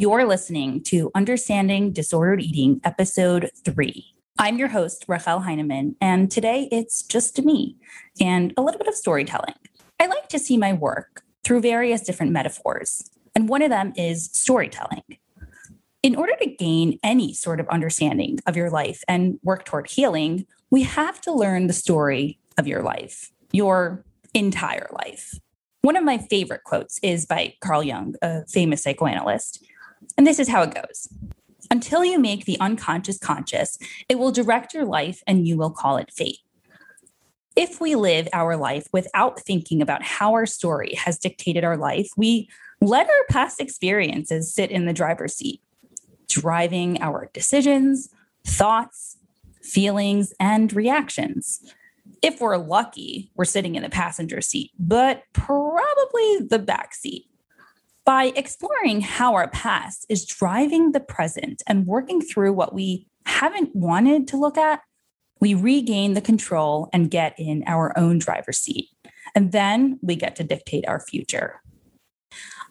You're listening to Understanding Disordered Eating, Episode 3. I'm your host, Rachel Heineman, and today it's just me and a little bit of storytelling. I like to see my work through various different metaphors, and one of them is storytelling. In order to gain any sort of understanding of your life and work toward healing, we have to learn the story of your life, your entire life. One of my favorite quotes is by Carl Jung, a famous psychoanalyst. And this is how it goes Until you make the unconscious conscious, it will direct your life and you will call it fate. If we live our life without thinking about how our story has dictated our life, we let our past experiences sit in the driver's seat, driving our decisions, thoughts, feelings, and reactions. If we're lucky, we're sitting in the passenger seat, but probably the back seat by exploring how our past is driving the present and working through what we haven't wanted to look at, we regain the control and get in our own driver's seat. And then we get to dictate our future.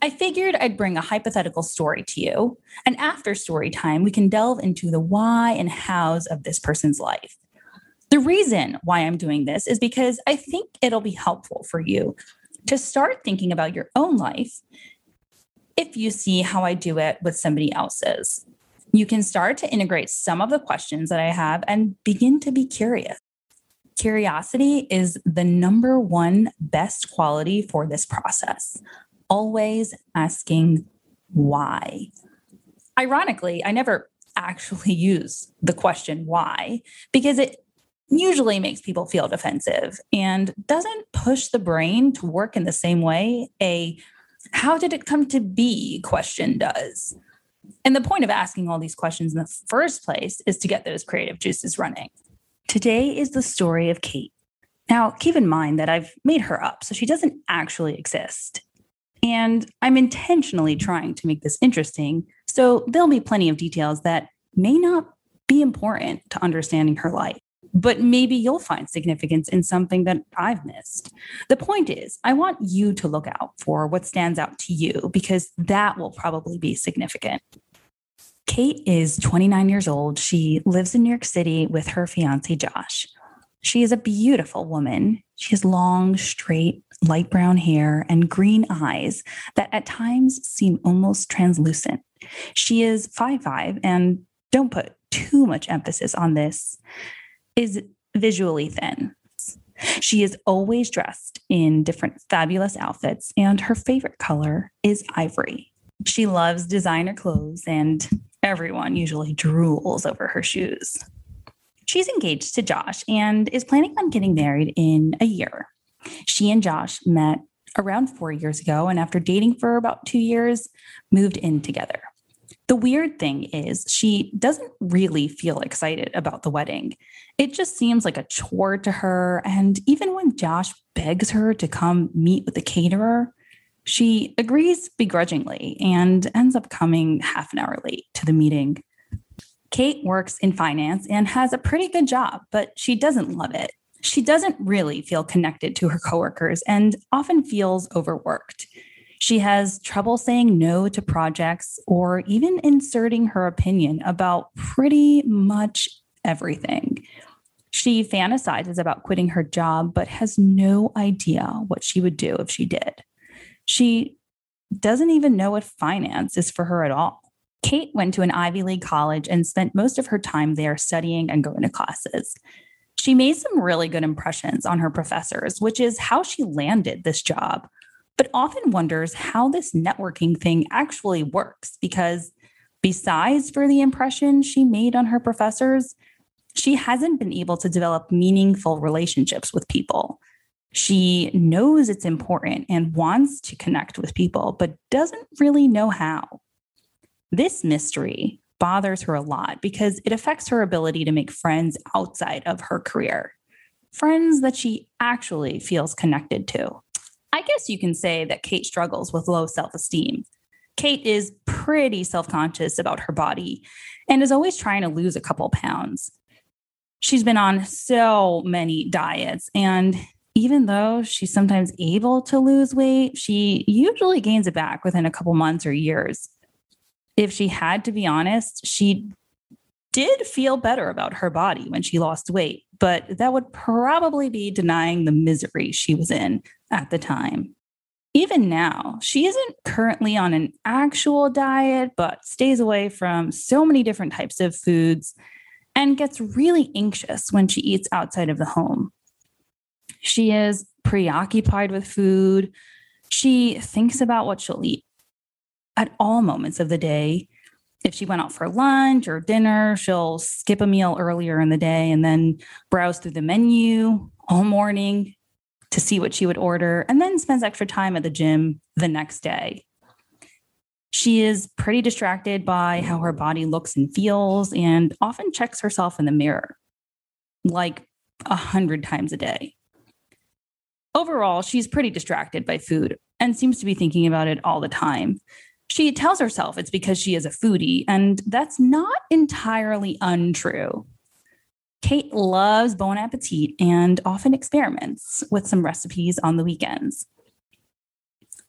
I figured I'd bring a hypothetical story to you. And after story time, we can delve into the why and hows of this person's life. The reason why I'm doing this is because I think it'll be helpful for you to start thinking about your own life if you see how I do it with somebody else's. You can start to integrate some of the questions that I have and begin to be curious. Curiosity is the number one best quality for this process. Always asking why. Ironically, I never actually use the question why because it usually makes people feel defensive and doesn't push the brain to work in the same way a how did it come to be question does. And the point of asking all these questions in the first place is to get those creative juices running. Today is the story of Kate. Now, keep in mind that I've made her up, so she doesn't actually exist. And I'm intentionally trying to make this interesting, so there'll be plenty of details that may not be important to understanding her life but maybe you'll find significance in something that I've missed. The point is, I want you to look out for what stands out to you because that will probably be significant. Kate is 29 years old. She lives in New York City with her fiance, Josh. She is a beautiful woman. She has long, straight, light brown hair and green eyes that at times seem almost translucent. She is 5'5 and don't put too much emphasis on this is visually thin. She is always dressed in different fabulous outfits, and her favorite color is ivory. She loves designer clothes, and everyone usually drools over her shoes. She's engaged to Josh and is planning on getting married in a year. She and Josh met around four years ago, and after dating for about two years, moved in together. The weird thing is, she doesn't really feel excited about the wedding. It just seems like a chore to her. And even when Josh begs her to come meet with the caterer, she agrees begrudgingly and ends up coming half an hour late to the meeting. Kate works in finance and has a pretty good job, but she doesn't love it. She doesn't really feel connected to her coworkers and often feels overworked. She has trouble saying no to projects or even inserting her opinion about pretty much everything. She fantasizes about quitting her job, but has no idea what she would do if she did. She doesn't even know what finance is for her at all. Kate went to an Ivy League college and spent most of her time there studying and going to classes. She made some really good impressions on her professors, which is how she landed this job but often wonders how this networking thing actually works because besides for the impression she made on her professors, she hasn't been able to develop meaningful relationships with people. She knows it's important and wants to connect with people, but doesn't really know how. This mystery bothers her a lot because it affects her ability to make friends outside of her career, friends that she actually feels connected to. I guess you can say that Kate struggles with low self esteem. Kate is pretty self conscious about her body and is always trying to lose a couple pounds. She's been on so many diets, and even though she's sometimes able to lose weight, she usually gains it back within a couple months or years. If she had to be honest, she did feel better about her body when she lost weight, but that would probably be denying the misery she was in at the time. Even now, she isn't currently on an actual diet, but stays away from so many different types of foods and gets really anxious when she eats outside of the home. She is preoccupied with food. She thinks about what she'll eat at all moments of the day. If she went out for lunch or dinner, she'll skip a meal earlier in the day and then browse through the menu all morning to see what she would order, and then spends extra time at the gym the next day. She is pretty distracted by how her body looks and feels and often checks herself in the mirror like a hundred times a day. Overall, she's pretty distracted by food and seems to be thinking about it all the time. She tells herself it's because she is a foodie, and that's not entirely untrue. Kate loves Bon Appetit and often experiments with some recipes on the weekends.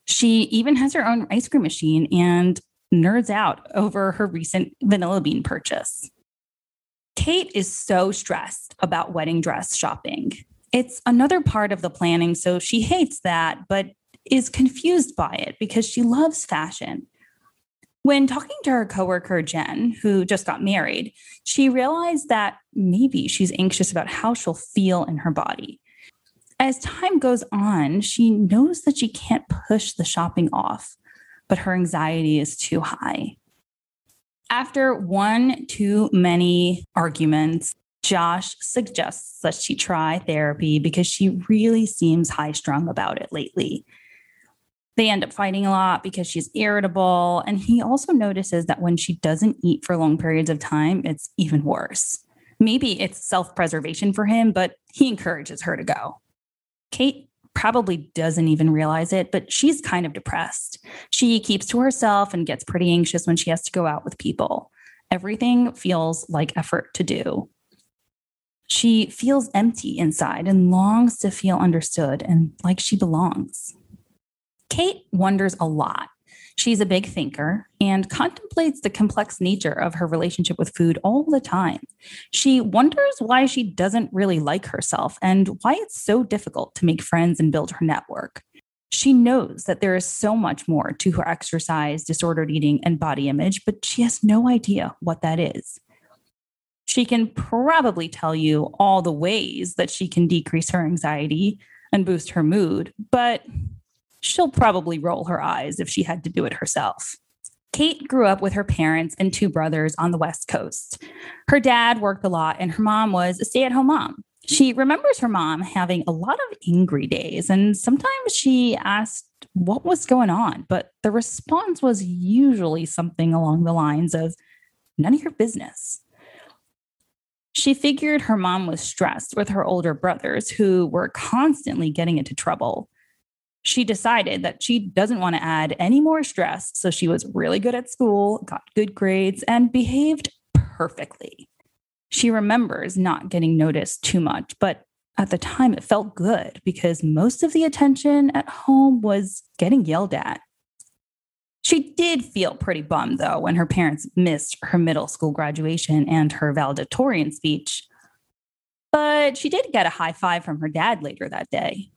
She even has her own ice cream machine and nerds out over her recent vanilla bean purchase. Kate is so stressed about wedding dress shopping. It's another part of the planning, so she hates that, but is confused by it because she loves fashion. When talking to her coworker, Jen, who just got married, she realized that maybe she's anxious about how she'll feel in her body. As time goes on, she knows that she can't push the shopping off, but her anxiety is too high. After one too many arguments, Josh suggests that she try therapy because she really seems high strung about it lately. They end up fighting a lot because she's irritable. And he also notices that when she doesn't eat for long periods of time, it's even worse. Maybe it's self preservation for him, but he encourages her to go. Kate probably doesn't even realize it, but she's kind of depressed. She keeps to herself and gets pretty anxious when she has to go out with people. Everything feels like effort to do. She feels empty inside and longs to feel understood and like she belongs. Kate wonders a lot. She's a big thinker and contemplates the complex nature of her relationship with food all the time. She wonders why she doesn't really like herself and why it's so difficult to make friends and build her network. She knows that there is so much more to her exercise, disordered eating, and body image, but she has no idea what that is. She can probably tell you all the ways that she can decrease her anxiety and boost her mood, but she'll probably roll her eyes if she had to do it herself. Kate grew up with her parents and two brothers on the West Coast. Her dad worked a lot, and her mom was a stay at home mom. She remembers her mom having a lot of angry days, and sometimes she asked what was going on, but the response was usually something along the lines of, None of your business. She figured her mom was stressed with her older brothers who were constantly getting into trouble she decided that she doesn't want to add any more stress. So she was really good at school, got good grades, and behaved perfectly. She remembers not getting noticed too much, but at the time it felt good because most of the attention at home was getting yelled at. She did feel pretty bummed though when her parents missed her middle school graduation and her valedictorian speech. But she did get a high five from her dad later that day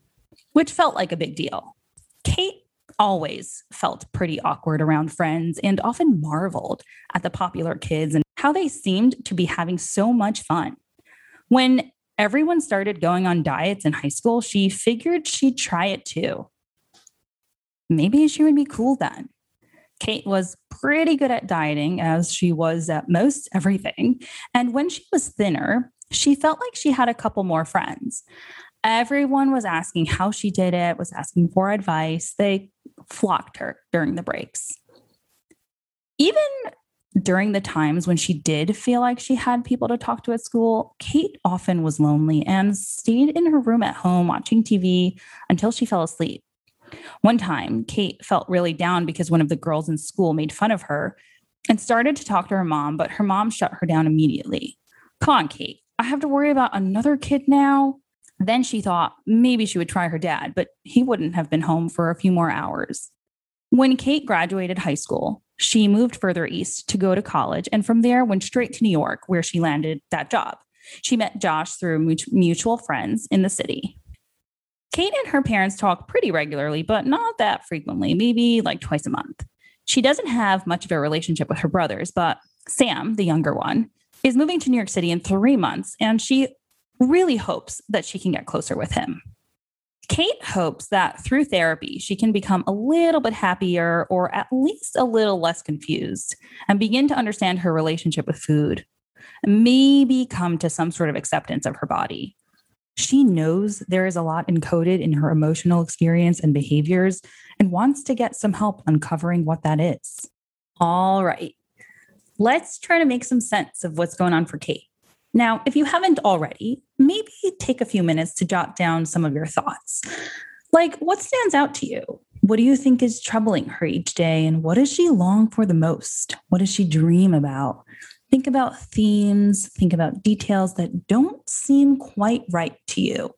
which felt like a big deal. Kate always felt pretty awkward around friends and often marveled at the popular kids and how they seemed to be having so much fun. When everyone started going on diets in high school, she figured she'd try it too. Maybe she would be cool then. Kate was pretty good at dieting, as she was at most everything. And when she was thinner, she felt like she had a couple more friends. Everyone was asking how she did it, was asking for advice. They flocked her during the breaks. Even during the times when she did feel like she had people to talk to at school, Kate often was lonely and stayed in her room at home watching TV until she fell asleep. One time, Kate felt really down because one of the girls in school made fun of her and started to talk to her mom, but her mom shut her down immediately. Come on, Kate, I have to worry about another kid now. Then she thought maybe she would try her dad, but he wouldn't have been home for a few more hours. When Kate graduated high school, she moved further east to go to college and from there went straight to New York, where she landed that job. She met Josh through mutual friends in the city. Kate and her parents talk pretty regularly, but not that frequently, maybe like twice a month. She doesn't have much of a relationship with her brothers, but Sam, the younger one, is moving to New York City in three months, and she really hopes that she can get closer with him. Kate hopes that through therapy, she can become a little bit happier or at least a little less confused and begin to understand her relationship with food, maybe come to some sort of acceptance of her body. She knows there is a lot encoded in her emotional experience and behaviors and wants to get some help uncovering what that is. All right, let's try to make some sense of what's going on for Kate. Now, if you haven't already, maybe take a few minutes to jot down some of your thoughts. Like, what stands out to you? What do you think is troubling her each day? And what does she long for the most? What does she dream about? Think about themes, think about details that don't seem quite right to you.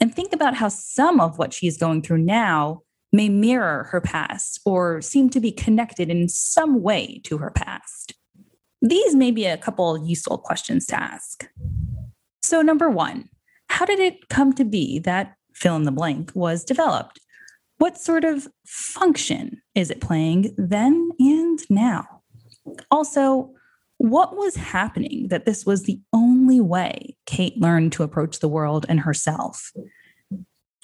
And think about how some of what she's going through now may mirror her past or seem to be connected in some way to her past. These may be a couple useful questions to ask. So, number one, how did it come to be that fill in the blank was developed? What sort of function is it playing then and now? Also, what was happening that this was the only way Kate learned to approach the world and herself?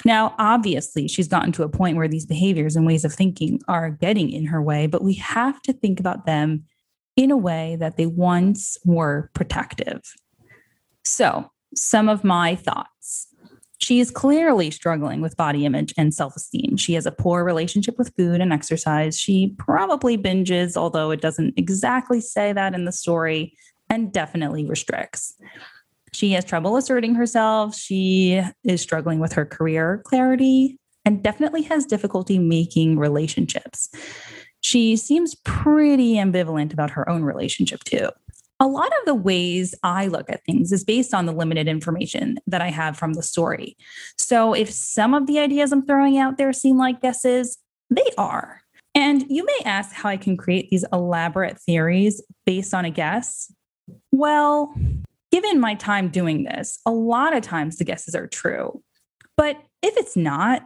Now, obviously, she's gotten to a point where these behaviors and ways of thinking are getting in her way, but we have to think about them in a way that they once were protective. So, some of my thoughts. She is clearly struggling with body image and self esteem. She has a poor relationship with food and exercise. She probably binges, although it doesn't exactly say that in the story, and definitely restricts. She has trouble asserting herself. She is struggling with her career clarity and definitely has difficulty making relationships she seems pretty ambivalent about her own relationship too. A lot of the ways I look at things is based on the limited information that I have from the story. So if some of the ideas I'm throwing out there seem like guesses, they are. And you may ask how I can create these elaborate theories based on a guess. Well, given my time doing this, a lot of times the guesses are true. But if it's not,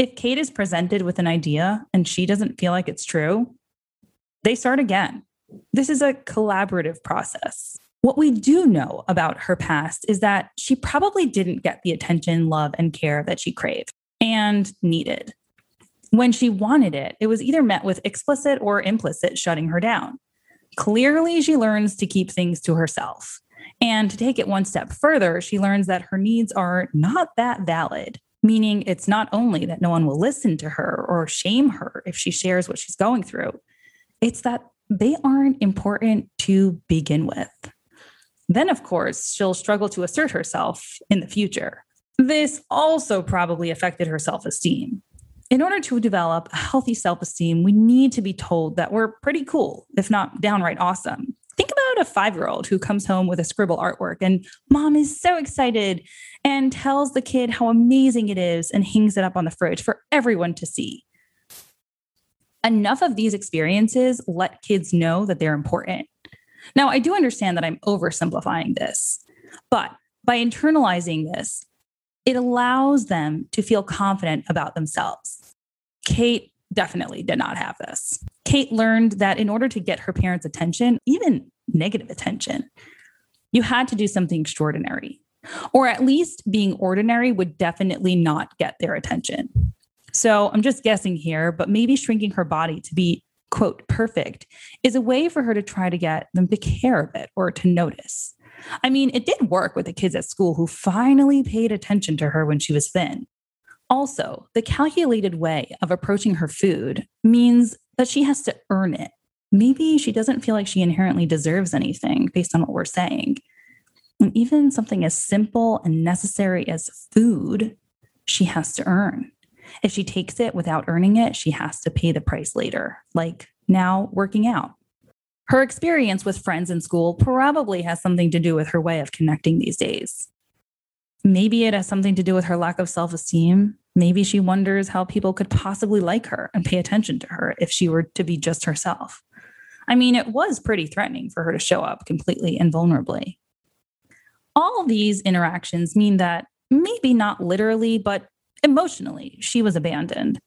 if Kate is presented with an idea and she doesn't feel like it's true, they start again. This is a collaborative process. What we do know about her past is that she probably didn't get the attention, love, and care that she craved and needed. When she wanted it, it was either met with explicit or implicit shutting her down. Clearly, she learns to keep things to herself. And to take it one step further, she learns that her needs are not that valid meaning it's not only that no one will listen to her or shame her if she shares what she's going through, it's that they aren't important to begin with. Then, of course, she'll struggle to assert herself in the future. This also probably affected her self esteem. In order to develop a healthy self esteem, we need to be told that we're pretty cool, if not downright awesome. Think about a five year old who comes home with a scribble artwork and mom is so excited and tells the kid how amazing it is and hangs it up on the fridge for everyone to see. Enough of these experiences let kids know that they're important. Now, I do understand that I'm oversimplifying this, but by internalizing this, it allows them to feel confident about themselves. Kate definitely did not have this. Kate learned that in order to get her parents' attention, even negative attention, you had to do something extraordinary or at least being ordinary would definitely not get their attention. So I'm just guessing here, but maybe shrinking her body to be quote, perfect is a way for her to try to get them to care a bit or to notice. I mean, it did work with the kids at school who finally paid attention to her when she was thin. Also, the calculated way of approaching her food means that she has to earn it. Maybe she doesn't feel like she inherently deserves anything based on what we're saying. And even something as simple and necessary as food, she has to earn. If she takes it without earning it, she has to pay the price later, like now working out. Her experience with friends in school probably has something to do with her way of connecting these days. Maybe it has something to do with her lack of self esteem. Maybe she wonders how people could possibly like her and pay attention to her if she were to be just herself. I mean, it was pretty threatening for her to show up completely and vulnerably. All these interactions mean that maybe not literally, but emotionally, she was abandoned.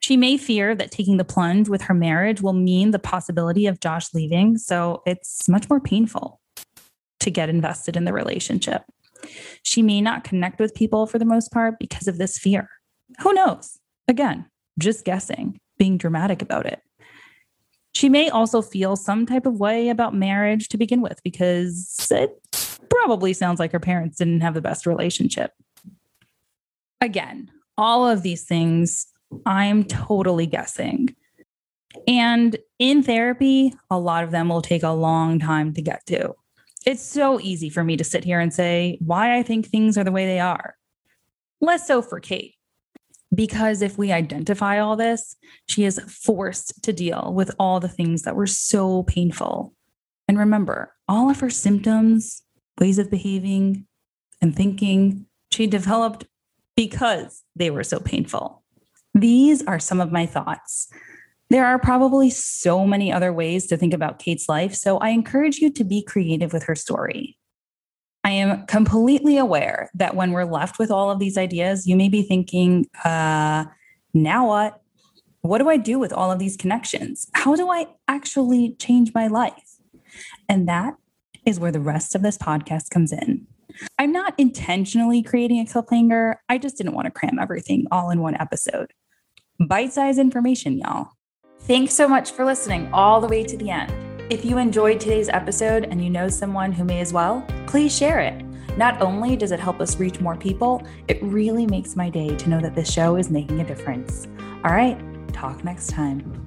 She may fear that taking the plunge with her marriage will mean the possibility of Josh leaving. So it's much more painful to get invested in the relationship. She may not connect with people for the most part because of this fear. Who knows? Again, just guessing, being dramatic about it. She may also feel some type of way about marriage to begin with because it probably sounds like her parents didn't have the best relationship. Again, all of these things, I'm totally guessing. And in therapy, a lot of them will take a long time to get to. It's so easy for me to sit here and say why I think things are the way they are. Less so for Kate. Because if we identify all this, she is forced to deal with all the things that were so painful. And remember, all of her symptoms, ways of behaving, and thinking, she developed because they were so painful. These are some of my thoughts. There are probably so many other ways to think about Kate's life, so I encourage you to be creative with her story. I am completely aware that when we're left with all of these ideas, you may be thinking, uh, now what? What do I do with all of these connections? How do I actually change my life? And that is where the rest of this podcast comes in. I'm not intentionally creating a cliffhanger. I just didn't want to cram everything all in one episode. Bite sized information, y'all. Thanks so much for listening all the way to the end. If you enjoyed today's episode and you know someone who may as well, please share it. Not only does it help us reach more people, it really makes my day to know that this show is making a difference. All right, talk next time.